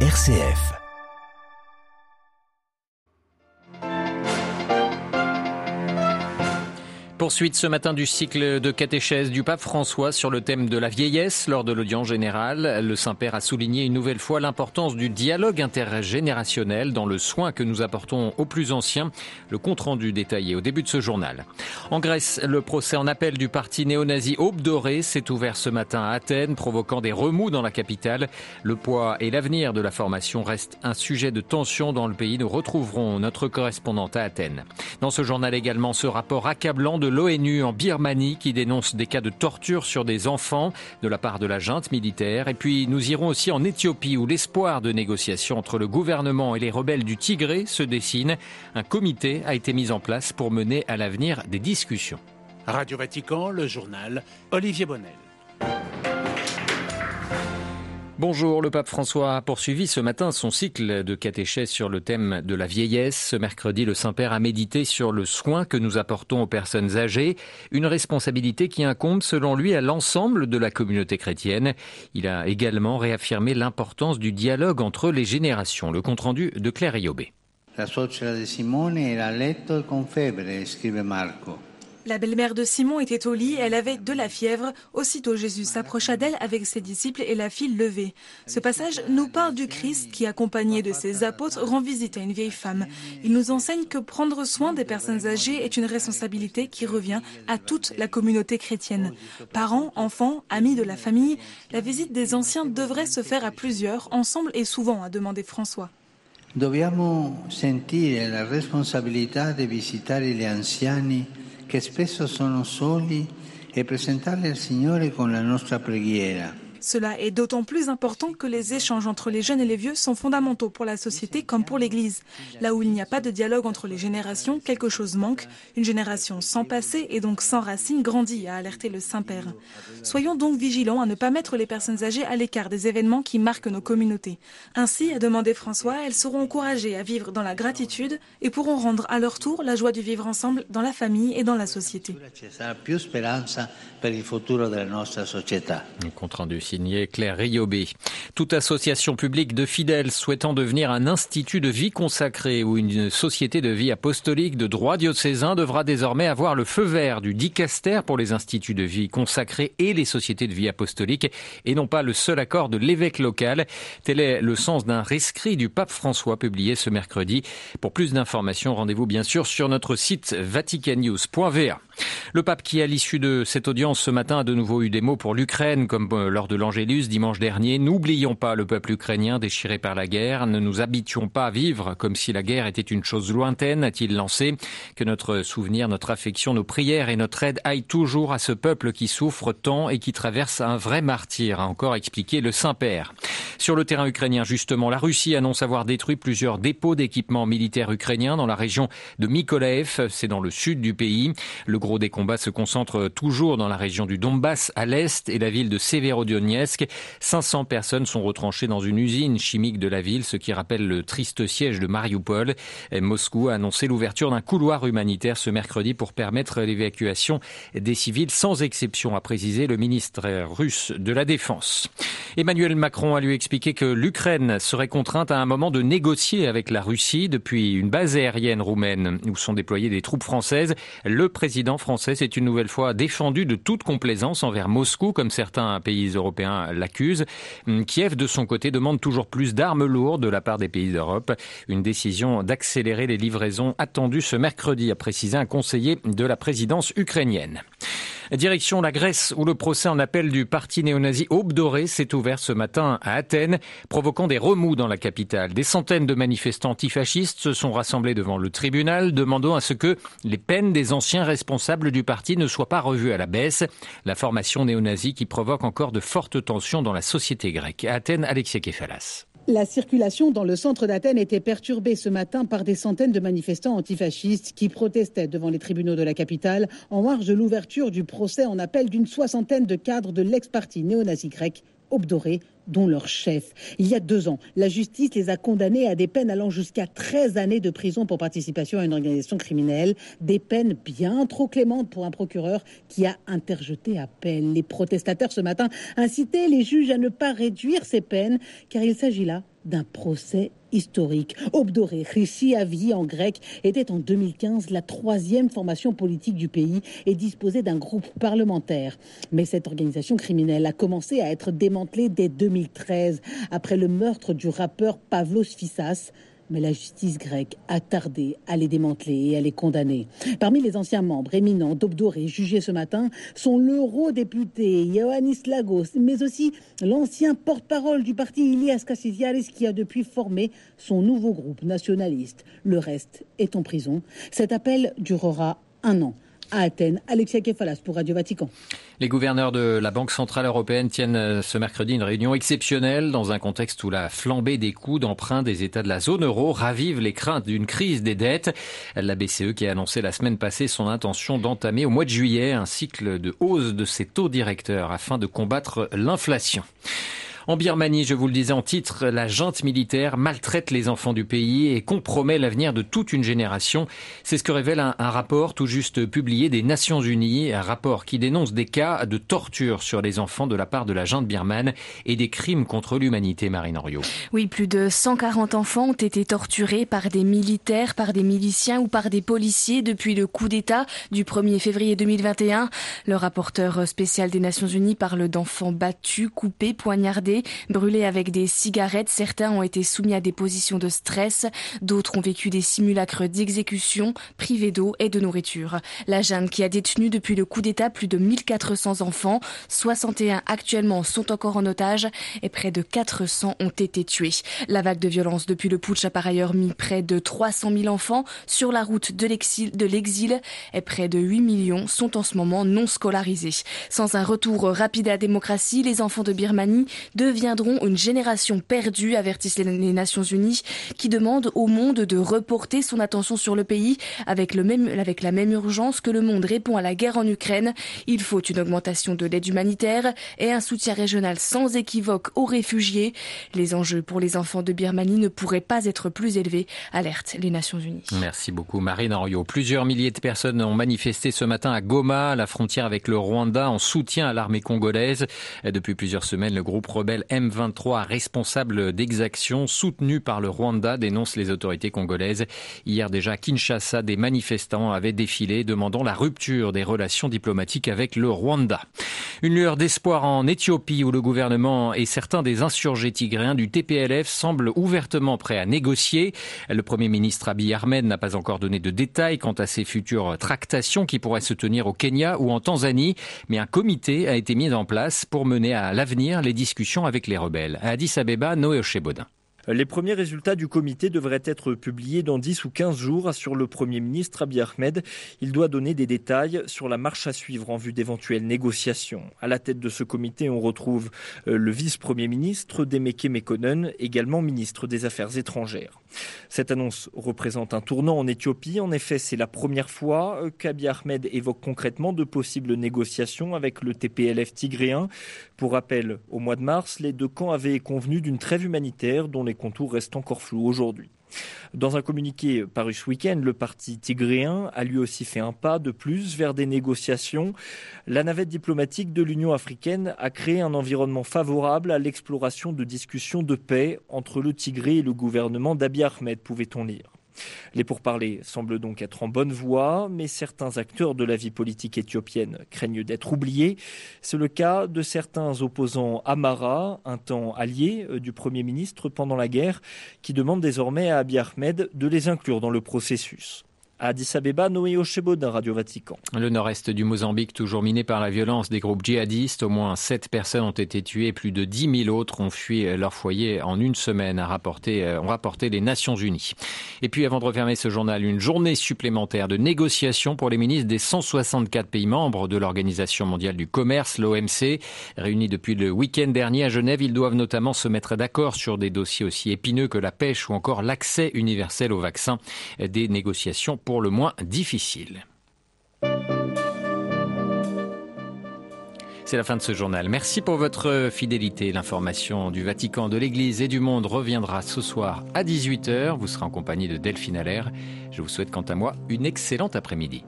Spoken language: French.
RCF. Poursuite ce matin du cycle de catéchèse du pape François sur le thème de la vieillesse lors de l'audience générale. Le Saint-Père a souligné une nouvelle fois l'importance du dialogue intergénérationnel dans le soin que nous apportons aux plus anciens. Le compte-rendu détaillé au début de ce journal. En Grèce, le procès en appel du parti néo-nazi Aube Dorée s'est ouvert ce matin à Athènes, provoquant des remous dans la capitale. Le poids et l'avenir de la formation restent un sujet de tension dans le pays. Nous retrouverons notre correspondante à Athènes. Dans ce journal également, ce rapport accablant de l'ONU en Birmanie qui dénonce des cas de torture sur des enfants de la part de la junte militaire. Et puis nous irons aussi en Éthiopie où l'espoir de négociation entre le gouvernement et les rebelles du Tigré se dessine. Un comité a été mis en place pour mener à l'avenir des discussions. Radio Vatican, le journal Olivier Bonnel. Bonjour, le pape François a poursuivi ce matin son cycle de catéchèse sur le thème de la vieillesse. Ce mercredi, le Saint-Père a médité sur le soin que nous apportons aux personnes âgées, une responsabilité qui incombe selon lui à l'ensemble de la communauté chrétienne. Il a également réaffirmé l'importance du dialogue entre les générations. Le compte-rendu de Claire Iobé. La Simone e con Marco. La belle-mère de Simon était au lit, elle avait de la fièvre. Aussitôt Jésus s'approcha d'elle avec ses disciples et la fit lever. Ce passage nous parle du Christ qui, accompagné de ses apôtres, rend visite à une vieille femme. Il nous enseigne que prendre soin des personnes âgées est une responsabilité qui revient à toute la communauté chrétienne. Parents, enfants, amis de la famille, la visite des anciens devrait se faire à plusieurs, ensemble et souvent, a demandé François. Che spesso sono soli e presentarli al Signore con la nostra preghiera. Cela est d'autant plus important que les échanges entre les jeunes et les vieux sont fondamentaux pour la société comme pour l'Église. Là où il n'y a pas de dialogue entre les générations, quelque chose manque. Une génération sans passé et donc sans racines grandit, a alerté le Saint-Père. Soyons donc vigilants à ne pas mettre les personnes âgées à l'écart des événements qui marquent nos communautés. Ainsi, a demandé François, elles seront encouragées à vivre dans la gratitude et pourront rendre à leur tour la joie du vivre ensemble dans la famille et dans la société. compte rendu Claire Riobé. Toute association publique de fidèles souhaitant devenir un institut de vie consacré ou une société de vie apostolique de droit diocésain devra désormais avoir le feu vert du dicaster pour les instituts de vie consacrés et les sociétés de vie apostolique et non pas le seul accord de l'évêque local. Tel est le sens d'un rescrit du pape François publié ce mercredi. Pour plus d'informations, rendez-vous bien sûr sur notre site vaticannews.va. Le pape qui, à l'issue de cette audience ce matin, a de nouveau eu des mots pour l'Ukraine, comme euh, lors de l'Angélus dimanche dernier. N'oublions pas le peuple ukrainien déchiré par la guerre. Ne nous habituons pas à vivre comme si la guerre était une chose lointaine, a-t-il lancé. Que notre souvenir, notre affection, nos prières et notre aide aillent toujours à ce peuple qui souffre tant et qui traverse un vrai martyr, a encore expliqué le Saint-Père. Sur le terrain ukrainien, justement, la Russie annonce avoir détruit plusieurs dépôts d'équipements militaires ukrainiens dans la région de Mykolaiv, c'est dans le sud du pays. Gros des combats se concentre toujours dans la région du Donbass à l'est et la ville de Severodonetsk. 500 personnes sont retranchées dans une usine chimique de la ville, ce qui rappelle le triste siège de Mariupol. Moscou a annoncé l'ouverture d'un couloir humanitaire ce mercredi pour permettre l'évacuation des civils sans exception, a précisé le ministre russe de la Défense. Emmanuel Macron a lui expliqué que l'Ukraine serait contrainte à un moment de négocier avec la Russie depuis une base aérienne roumaine où sont déployées des troupes françaises. Le président français s'est une nouvelle fois défendu de toute complaisance envers Moscou, comme certains pays européens l'accusent. Kiev, de son côté, demande toujours plus d'armes lourdes de la part des pays d'Europe. Une décision d'accélérer les livraisons attendue ce mercredi, a précisé un conseiller de la présidence ukrainienne. Direction la Grèce, où le procès en appel du parti néo-nazi Aube Dorée s'est ouvert ce matin à Athènes, provoquant des remous dans la capitale. Des centaines de manifestants antifascistes se sont rassemblés devant le tribunal, demandant à ce que les peines des anciens responsables du parti ne soient pas revues à la baisse. La formation néo-nazie qui provoque encore de fortes tensions dans la société grecque. À Athènes, Alexia Kefalas. La circulation dans le centre d'Athènes était perturbée ce matin par des centaines de manifestants antifascistes qui protestaient devant les tribunaux de la capitale en marge de l'ouverture du procès en appel d'une soixantaine de cadres de l'ex-parti néo-nazi grec Obdoré, dont leur chef. Il y a deux ans, la justice les a condamnés à des peines allant jusqu'à 13 années de prison pour participation à une organisation criminelle, des peines bien trop clémentes pour un procureur qui a interjeté appel. Les protestateurs ce matin incitaient les juges à ne pas réduire ces peines, car il s'agit là d'un procès historique. Obdoré, Christi Avi en grec, était en 2015 la troisième formation politique du pays et disposait d'un groupe parlementaire. Mais cette organisation criminelle a commencé à être démantelée dès 2013 après le meurtre du rappeur Pavlos Fissas mais la justice grecque a tardé à les démanteler et à les condamner. Parmi les anciens membres éminents d'Obdoré jugés ce matin sont l'eurodéputé Ioannis Lagos, mais aussi l'ancien porte-parole du parti Ilias Kassidiaris qui a depuis formé son nouveau groupe nationaliste. Le reste est en prison. Cet appel durera un an à Athènes. Alexia Kefalas pour Radio Vatican. Les gouverneurs de la Banque Centrale Européenne tiennent euh, ce mercredi une réunion exceptionnelle dans un contexte où la flambée des coûts d'emprunt des États de la zone euro ravive les craintes d'une crise des dettes. La BCE qui a annoncé la semaine passée son intention d'entamer au mois de juillet un cycle de hausse de ses taux directeurs afin de combattre l'inflation. En Birmanie, je vous le disais en titre, la junte militaire maltraite les enfants du pays et compromet l'avenir de toute une génération. C'est ce que révèle un, rapport tout juste publié des Nations Unies, un rapport qui dénonce des cas de torture sur les enfants de la part de la junte birmane et des crimes contre l'humanité, Marine Henriot. Oui, plus de 140 enfants ont été torturés par des militaires, par des miliciens ou par des policiers depuis le coup d'État du 1er février 2021. Le rapporteur spécial des Nations Unies parle d'enfants battus, coupés, poignardés brûlés avec des cigarettes. Certains ont été soumis à des positions de stress. D'autres ont vécu des simulacres d'exécution, privés d'eau et de nourriture. La Jeanne, qui a détenu depuis le coup d'État plus de 1400 enfants, 61 actuellement sont encore en otage et près de 400 ont été tués. La vague de violence depuis le putsch a par ailleurs mis près de 300 000 enfants sur la route de l'exil et près de 8 millions sont en ce moment non scolarisés. Sans un retour rapide à la démocratie, les enfants de Birmanie de deviendront une génération perdue, avertissent les Nations Unies, qui demandent au monde de reporter son attention sur le pays avec, le même, avec la même urgence que le monde répond à la guerre en Ukraine. Il faut une augmentation de l'aide humanitaire et un soutien régional sans équivoque aux réfugiés. Les enjeux pour les enfants de Birmanie ne pourraient pas être plus élevés, alertent les Nations Unies. Merci beaucoup Marine Henriot. Plusieurs milliers de personnes ont manifesté ce matin à Goma, à la frontière avec le Rwanda, en soutien à l'armée congolaise. Depuis plusieurs semaines, le groupe rebelle M23, responsable d'exactions soutenues par le Rwanda, dénonce les autorités congolaises. Hier déjà, Kinshasa, des manifestants avaient défilé demandant la rupture des relations diplomatiques avec le Rwanda. Une lueur d'espoir en Éthiopie où le gouvernement et certains des insurgés tigréens du TPLF semblent ouvertement prêts à négocier. Le Premier ministre Abiy Ahmed n'a pas encore donné de détails quant à ses futures tractations qui pourraient se tenir au Kenya ou en Tanzanie, mais un comité a été mis en place pour mener à l'avenir les discussions avec les rebelles. Addis Abeba, Noé. Les premiers résultats du comité devraient être publiés dans 10 ou 15 jours, assure le Premier ministre Abiy Ahmed. Il doit donner des détails sur la marche à suivre en vue d'éventuelles négociations. À la tête de ce comité, on retrouve euh, le vice-premier ministre Demeke Mekonnen, également ministre des Affaires étrangères. Cette annonce représente un tournant en Éthiopie. En effet, c'est la première fois euh, qu'Abiy Ahmed évoque concrètement de possibles négociations avec le TPLF tigréen. Pour rappel, au mois de mars, les deux camps avaient convenu d'une trêve humanitaire dont les contours restent encore flous aujourd'hui. Dans un communiqué paru ce week-end, le parti tigréen a lui aussi fait un pas de plus vers des négociations. La navette diplomatique de l'Union africaine a créé un environnement favorable à l'exploration de discussions de paix entre le Tigré et le gouvernement d'Abiy Ahmed, pouvait-on lire. Les pourparlers semblent donc être en bonne voie, mais certains acteurs de la vie politique éthiopienne craignent d'être oubliés. C'est le cas de certains opposants Amara, un temps allié euh, du Premier ministre pendant la guerre, qui demandent désormais à Abiy Ahmed de les inclure dans le processus. Addis Abeba, Noé d'un Radio Vatican. Le nord-est du Mozambique, toujours miné par la violence des groupes djihadistes. Au moins 7 personnes ont été tuées, plus de 10 000 autres ont fui leur foyer en une semaine, a rapporté, euh, ont rapporté les Nations Unies. Et puis, avant de refermer ce journal, une journée supplémentaire de négociations pour les ministres des 164 pays membres de l'Organisation mondiale du commerce, l'OMC. Réunis depuis le week-end dernier à Genève, ils doivent notamment se mettre d'accord sur des dossiers aussi épineux que la pêche ou encore l'accès universel aux vaccins. Des négociations pour le moins difficile. C'est la fin de ce journal. Merci pour votre fidélité. L'information du Vatican, de l'Église et du monde reviendra ce soir à 18h. Vous serez en compagnie de Delphine Allaire. Je vous souhaite quant à moi une excellente après-midi.